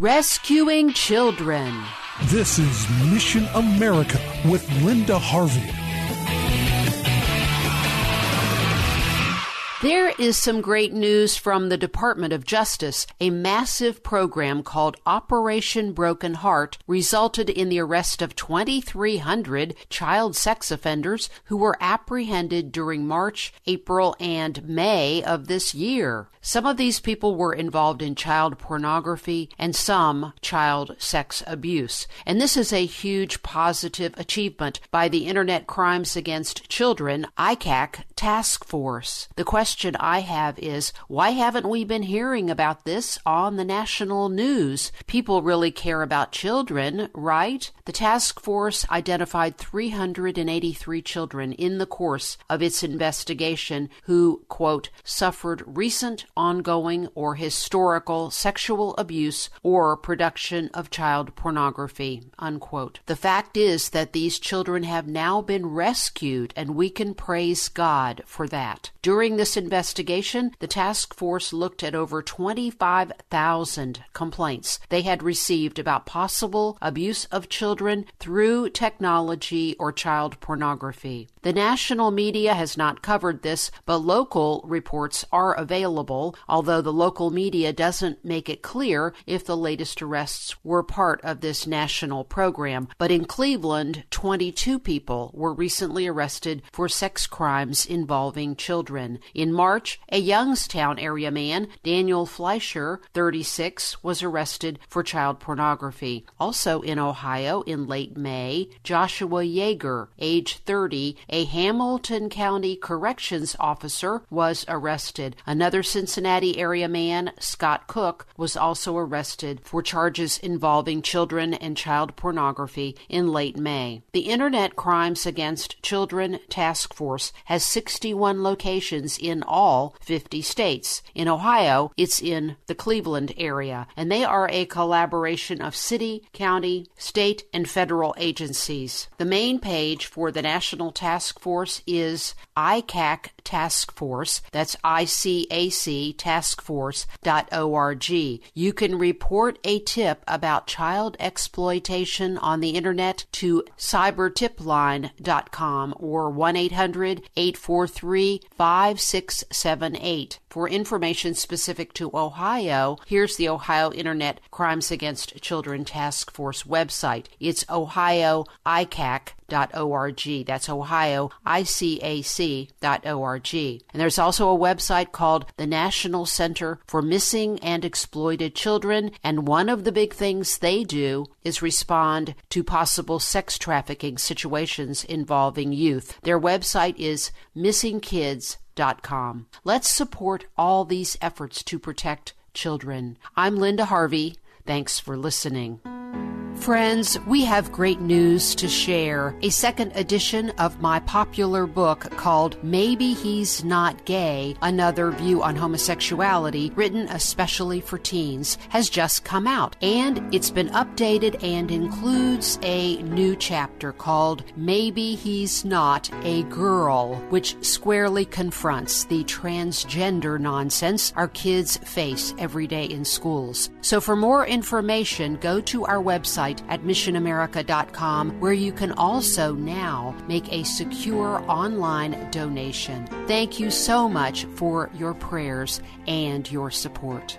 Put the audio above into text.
Rescuing children. This is Mission America with Linda Harvey. There is some great news from the Department of Justice. A massive program called Operation Broken Heart resulted in the arrest of 2,300 child sex offenders who were apprehended during March, April, and May of this year. Some of these people were involved in child pornography and some child sex abuse. And this is a huge positive achievement by the Internet Crimes Against Children, ICAC task force. The question I have is why haven't we been hearing about this on the national news? People really care about children, right? The task force identified 383 children in the course of its investigation who, quote, suffered recent, ongoing, or historical sexual abuse or production of child pornography, unquote. The fact is that these children have now been rescued, and we can praise God God for that. During this investigation, the task force looked at over 25,000 complaints they had received about possible abuse of children through technology or child pornography. The national media has not covered this, but local reports are available, although the local media doesn't make it clear if the latest arrests were part of this national program. But in Cleveland, 22 people were recently arrested for sex crimes involving children. In March, a Youngstown area man, Daniel Fleischer, 36, was arrested for child pornography. Also in Ohio, in late May, Joshua Yeager, age 30, a Hamilton County corrections officer, was arrested. Another Cincinnati area man, Scott Cook, was also arrested for charges involving children and child pornography in late May. The Internet Crimes Against Children Task Force has 61 locations in all 50 states. In Ohio, it's in the Cleveland area, and they are a collaboration of city, county, state, and federal agencies. The main page for the National Task Force is ICAC Task Force. That's ICAC taskforce.org. You can report a tip about child exploitation on the internet to cybertipline.com or 1 800 843 5678. For information specific to Ohio, here's the Ohio Internet Crimes Against Children Task Force website. It's ohioicac.org. That's ohioicac.org. And there's also a website called the National Center for Missing and Exploited Children, and one of the big things they do is respond to possible sex trafficking situations involving youth. Their website is missingkids.org Let's support all these efforts to protect children. I'm Linda Harvey. Thanks for listening. Friends, we have great news to share. A second edition of my popular book called Maybe He's Not Gay Another View on Homosexuality, written especially for teens, has just come out. And it's been updated and includes a new chapter called Maybe He's Not a Girl, which squarely confronts the transgender nonsense our kids face every day in schools. So for more information, go to our website website at missionamerica.com, where you can also now make a secure online donation. Thank you so much for your prayers and your support.